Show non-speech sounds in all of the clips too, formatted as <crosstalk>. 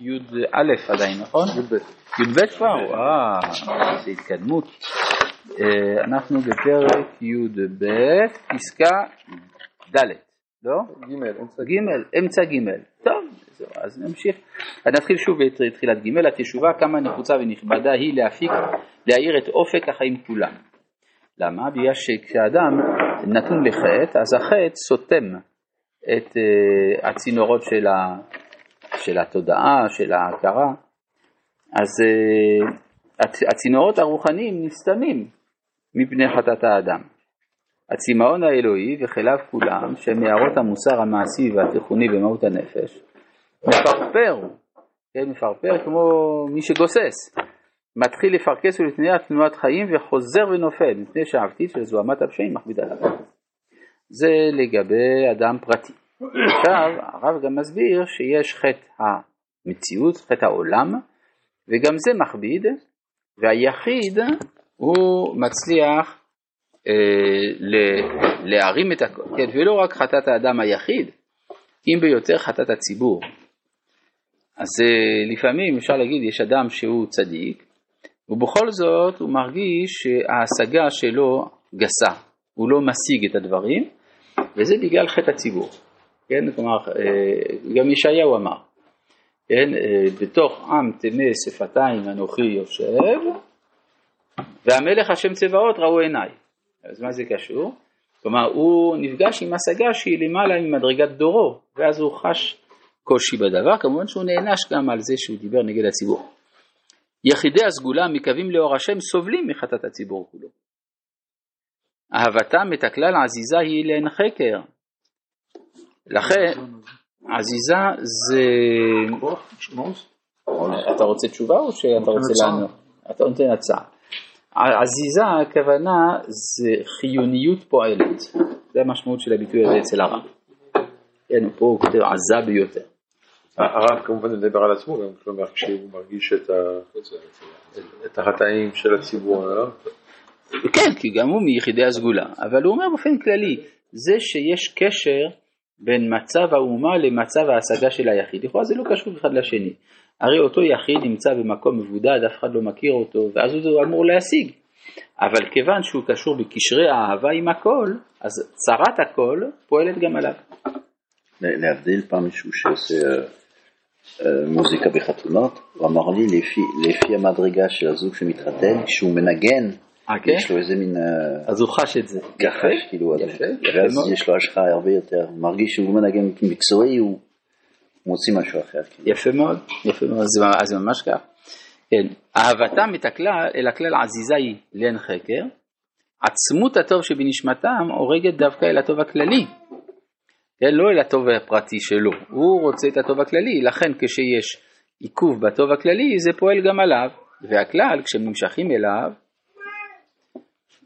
י"א עדיין, נכון? י"ב. י"ב כבר? אה, איזה התקדמות. אה, אנחנו בפרק י"ב, פסקה ד', לא? ג', אמצע ג'. טוב, אז נמשיך. אז נתחיל שוב את תחילת ג', התשובה כמה נחוצה ונכבדה היא להפיק, להאיר את אופק החיים כולם. למה? בגלל שכשאדם נתון לחטא, אז החטא סותם את uh, הצינורות של, ה, של התודעה, של ההכרה, אז הצ, הצינורות הרוחניים נסתמים מפני חטאת האדם. הצמאון האלוהי וכליו כולם, שהם מערות המוסר המעשי והתיכוני במהות הנפש, מפרפר, כן, מפרפר כמו מי שגוסס, מתחיל לפרכס ולתנועת תנועת חיים וחוזר ונופל, מפני שהעבדית של זוהמת הפשעים מכבידה עליו. זה לגבי אדם פרטי. עכשיו הרב גם מסביר שיש חטא המציאות, חטא העולם, וגם זה מכביד, והיחיד הוא מצליח אה, להרים את הכל, כן, ולא רק חטאת האדם היחיד, אם ביותר חטאת הציבור. אז אה, לפעמים אפשר להגיד יש אדם שהוא צדיק, ובכל זאת הוא מרגיש שההשגה שלו גסה, הוא לא משיג את הדברים, וזה בגלל חטא הציבור. כן, כלומר, אה, גם ישעיהו אמר, כן, אה, בתוך עם טמא שפתיים אנוכי יושב, והמלך השם צבאות ראו עיניי. אז מה זה קשור? כלומר, הוא נפגש עם השגה שהיא למעלה ממדרגת דורו, ואז הוא חש קושי בדבר, כמובן שהוא נענש גם על זה שהוא דיבר נגד הציבור. יחידי הסגולה מקווים לאור השם סובלים מחטאת הציבור כולו. אהבתם את הכלל עזיזה היא לעין חקר. לכן, עזיזה זה... אתה רוצה תשובה או שאתה רוצה לענות? אתה נותן הצעה. עזיזה הכוונה זה חיוניות פועלת, זה המשמעות של הביטוי הזה אצל הרב. כן, פה הוא כותב עזה ביותר. הרב כמובן מדבר על עצמו גם, כלומר כשהוא מרגיש את החטאים של הציבור. לא? כן, כי גם הוא מיחידי הסגולה, אבל הוא אומר באופן כללי, זה שיש קשר בין מצב האומה למצב ההשגה של היחיד, לכאורה זה לא קשור אחד לשני. הרי אותו יחיד נמצא במקום מבודד, אף אחד לא מכיר אותו, ואז הוא אמור להשיג. אבל כיוון שהוא קשור בקשרי האהבה עם הכל, אז צרת הכל פועלת גם עליו. להבדיל פעם מישהו שעושה אה, אה, מוזיקה בחתונות, הוא אמר לי לפי, המדרגה של הזוג שמתחתן, כשהוא מנגן, כן? יש לו איזה מין... אה, אז הוא חש את זה. כחש, כאילו, ואז. יש לו השחרה הרבה יותר, מרגיש שהוא מנגן מקצועי, הוא מוציא משהו אחר. כאילו. יפה מאוד, יפה מאוד, אז ממש כך. כן, אהבתם את הכלל, אל הכלל עזיזה היא לאין חקר, עצמות הטוב שבנשמתם הורגת דווקא אל הטוב הכללי, כן, לא אל הטוב הפרטי שלו, הוא רוצה את הטוב הכללי, לכן כשיש עיכוב בטוב הכללי זה פועל גם עליו, והכלל כשהם נמשכים אליו,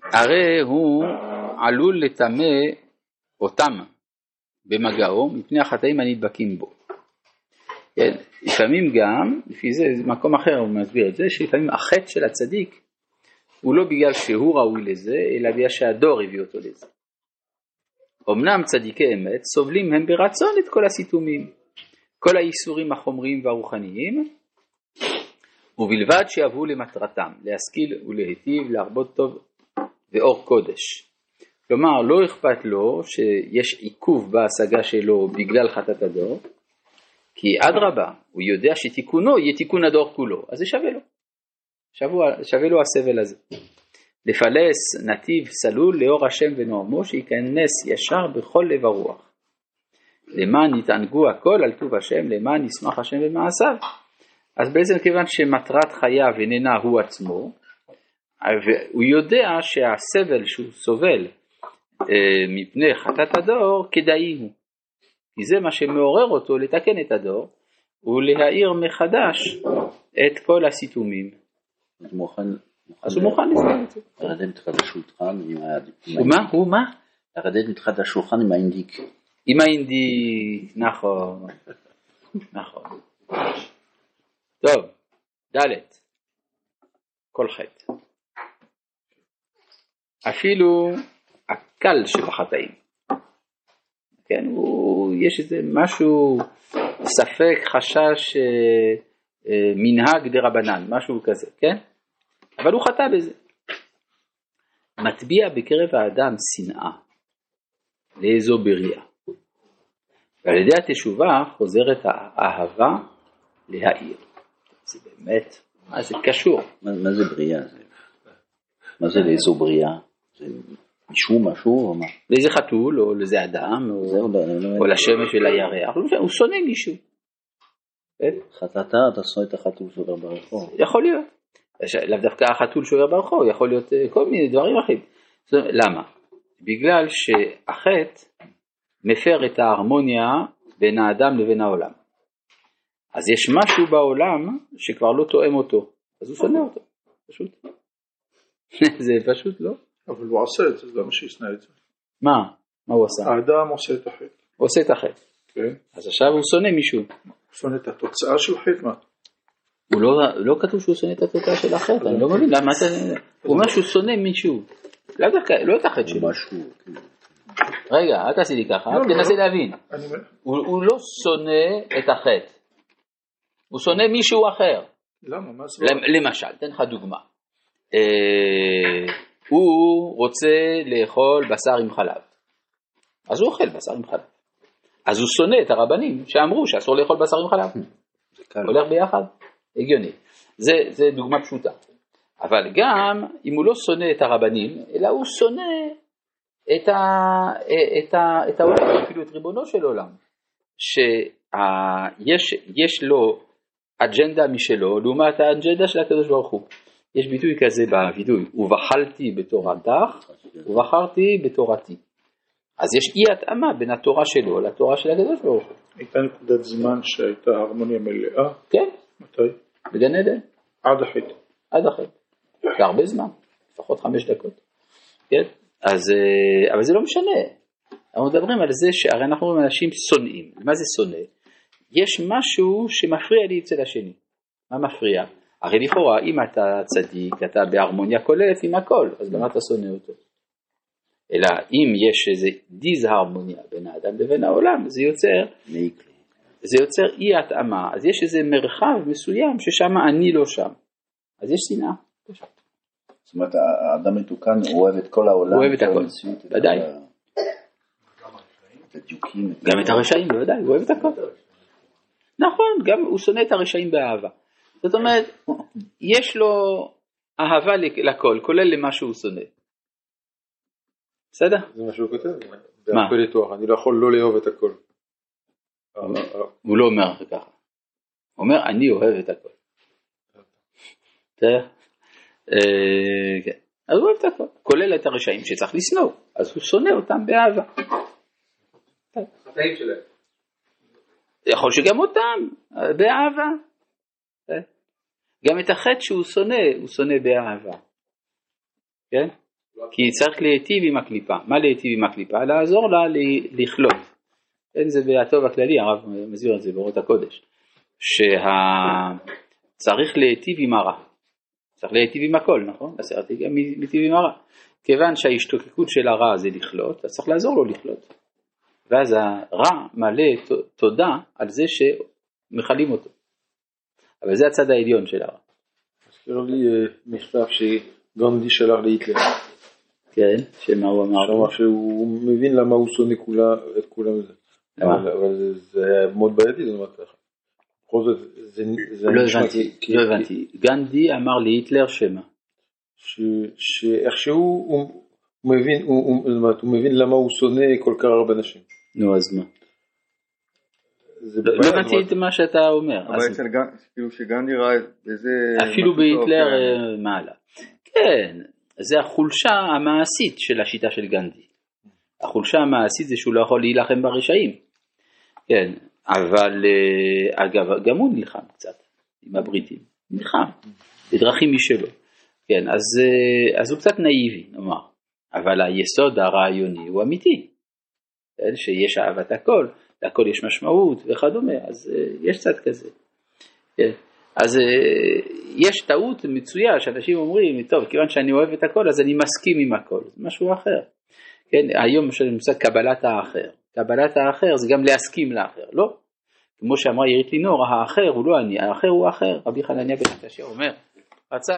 הרי הוא עלול לטמא אותם במגעו מפני החטאים הנדבקים בו. כן, לפעמים גם, לפי זה, זה מקום אחר הוא מסביר את זה, שלפעמים החטא של הצדיק הוא לא בגלל שהוא ראוי לזה, אלא בגלל שהדור הביא אותו לזה. אמנם צדיקי אמת סובלים הם ברצון את כל הסיתומים, כל האיסורים החומריים והרוחניים, ובלבד שיבואו למטרתם, להשכיל ולהיטיב, להרבות טוב ואור קודש. כלומר, לא אכפת לו שיש עיכוב בהשגה שלו בגלל חטאת הדור, כי אדרבה, הוא יודע שתיקונו יהיה תיקון הדור כולו, אז זה שווה לו. שווה, שווה לו הסבל הזה. לפלס נתיב סלול לאור השם ונועמו, שייכנס ישר בכל לב הרוח. למען יתענגו הכל על טוב השם, למען ישמח השם במעשיו. אז בעצם כיוון שמטרת חייו איננה הוא עצמו, והוא יודע שהסבל שהוא סובל אה, מפני חטאת הדור כדאי הוא. כי זה מה שמעורר אותו לתקן את הדור ולהאיר מחדש את כל הסיתומים. הוא אז הוא מוכן לסבול את זה. לרדת עם ה... הוא מה? הוא? לרדת מתחת לשולחן עם האינדיק. עם האינדי, נכון, נכון. טוב, ד' כל חטא. אפילו הקל שבחטאים. כן, הוא, יש איזה משהו ספק חשש אה, אה, מנהג דה רבנן, משהו כזה, כן? אבל הוא חטא בזה. מטביע בקרב האדם שנאה לאיזו בריאה. ועל ידי התשובה חוזרת האהבה להעיר. זה באמת, מה זה קשור? מה, מה זה בריאה? מה זה לאיזו בריאה? מישהו משהו או מה? לאיזה חתול או לאיזה אדם או, לא, או לשמש ולירח, לא הוא שונא מישהו. כן? חטאת, אתה שונא את החתול שעובר ברחוב. יכול להיות. לאו דווקא החתול שעובר ברחוב, יכול להיות אה, כל מיני דברים אחרים. למה? בגלל שהחטא מפר את ההרמוניה בין האדם לבין העולם. אז יש משהו בעולם שכבר לא תואם אותו, אז הוא שונא אותו, פשוט. <laughs> זה פשוט לא. אבל הוא עושה את זה, אז למה שישנא את זה? מה? מה הוא עשה? האדם עושה את החטא, הוא עושה את החטא. כן? אז עכשיו הוא שונא מישהו. הוא שונא את התוצאה של חטא, מה? הוא לא, לא כתוב שהוא שונא את התוצאה של החטא, אני לא מבין, למה אתה... הוא אומר שהוא שונא מישהו. לאו דווקא, לא את החטא שלו. משהו, כאילו. רגע, אל תעשי לי ככה, לא, אל לא, תנסה לא. להבין. אני אומר, הוא, לא שונא את החטא, הוא שונא מישהו אחר. למה? מה זה? למ- למשל, אתן לך דוגמה. הוא רוצה לאכול בשר עם חלב, אז הוא אוכל בשר עם חלב. אז הוא שונא את הרבנים שאמרו שאסור לאכול בשר עם חלב. הולך ביחד? הגיוני. זה, זה דוגמה פשוטה. אבל גם אם הוא לא שונא את הרבנים, אלא הוא שונא את, ה, את, ה, את העולם, אפילו את ריבונו של עולם, שיש לו אג'נדה משלו לעומת האג'נדה של הקדוש ברוך הוא. יש ביטוי כזה בווידוי, ובחלתי בתורתך ובחרתי בתורתי. אז יש אי התאמה בין התורה שלו לתורה של הקדוש ברוך הוא. הייתה נקודת זמן שהייתה הרמוניה מלאה, כן, מתי? בגן עדן. עד החטא. עד אחרי. זה הרבה זמן, לפחות חמש דקות. כן? אז, אה, אבל זה לא משנה. אנחנו מדברים על זה שהרי אנחנו רואים אנשים שונאים. מה זה שונא? יש משהו שמפריע לי אצל השני. מה מפריע? הרי לכאורה, אם אתה צדיק, אתה בהרמוניה כוללת עם הכל, אז למה אתה שונא אותו? אלא אם יש איזה דיסהרמוניה בין האדם לבין העולם, זה יוצר. זה יוצר אי התאמה, אז יש איזה מרחב מסוים ששם אני לא שם. אז יש שנאה. זאת אומרת, האדם מתוקן, הוא אוהב את כל העולם. הוא אוהב את כל הכל. ודאי. גם את הרשעים, בוודאי, הוא אוהב את הכל. נכון, גם הוא שונא את הרשעים באהבה. זאת אומרת, יש לו אהבה לכל, כולל למה שהוא שונא. בסדר? זה מה שהוא כותב, מה? אני לא יכול לא לאהוב את הכל. אה, הוא לא אומר ככה. הוא אומר, אני אוהב את הכל. בסדר? אה, כן. אז הוא אוהב את הכל, כולל את הרשעים שצריך לשנוא, אז הוא שונא אותם באהבה. יכול שגם אותם, אה, באהבה. גם את החטא שהוא שונא, הוא שונא באהבה. כן? כי צריך להיטיב עם הקליפה. מה להיטיב עם הקליפה? לעזור לה לכלות. כן, זה בטוב הכללי, הרב מסביר את זה באורות הקודש. שצריך להיטיב עם הרע. צריך להיטיב עם הכל, נכון? אז צריך להיטיב עם הרע. כיוון שההשתוקקות של הרע זה לכלות, אז צריך לעזור לו לכלות. ואז הרע מלא תודה על זה שמכלים אותו. אבל זה הצד העליון של הרע. הזכיר לי אה, מכתב שגנדי שלח להיטלר. כן, שמה הוא אמר? שאמר שהוא מבין למה הוא שונא את כולם. למה? אבל- זה- זה היה מאוד בעייתי, זאת אומרת ככה. בכל זאת, זה זה לא הבנתי, לא הבנתי. גנדי אמר להיטלר שמה? שאיכשהו הוא מבין, למה הוא שונא כל כך הרבה אנשים. נו אז מה? לא הבנתי את מה שאתה אומר. אבל אצל גנדי, כאילו שגנדי ראה בזה... אפילו בהיטלר כן. אה, מעלה. כן, זה החולשה המעשית של השיטה של גנדי. החולשה המעשית זה שהוא לא יכול להילחם ברשעים. כן, אבל אה, אגב, גם הוא נלחם קצת עם הבריטים. נלחם, בדרכים משלו. כן, אז, אה, אז הוא קצת נאיבי, נאמר. אבל היסוד הרעיוני הוא אמיתי. כן, שיש אהבת הכל, להכל יש משמעות וכדומה, אז אה, יש צד כזה. כן. אז אה, יש טעות מצויה שאנשים אומרים, טוב, כיוון שאני אוהב את הכל אז אני מסכים עם הכל, זה משהו אחר. כן, היום יש לנו מושג קבלת האחר. קבלת האחר זה גם להסכים לאחר, לא. כמו שאמרה עירית לינור, האחר הוא לא אני, האחר הוא האחר. רבי חנניה בן עקשיא אומר, רצה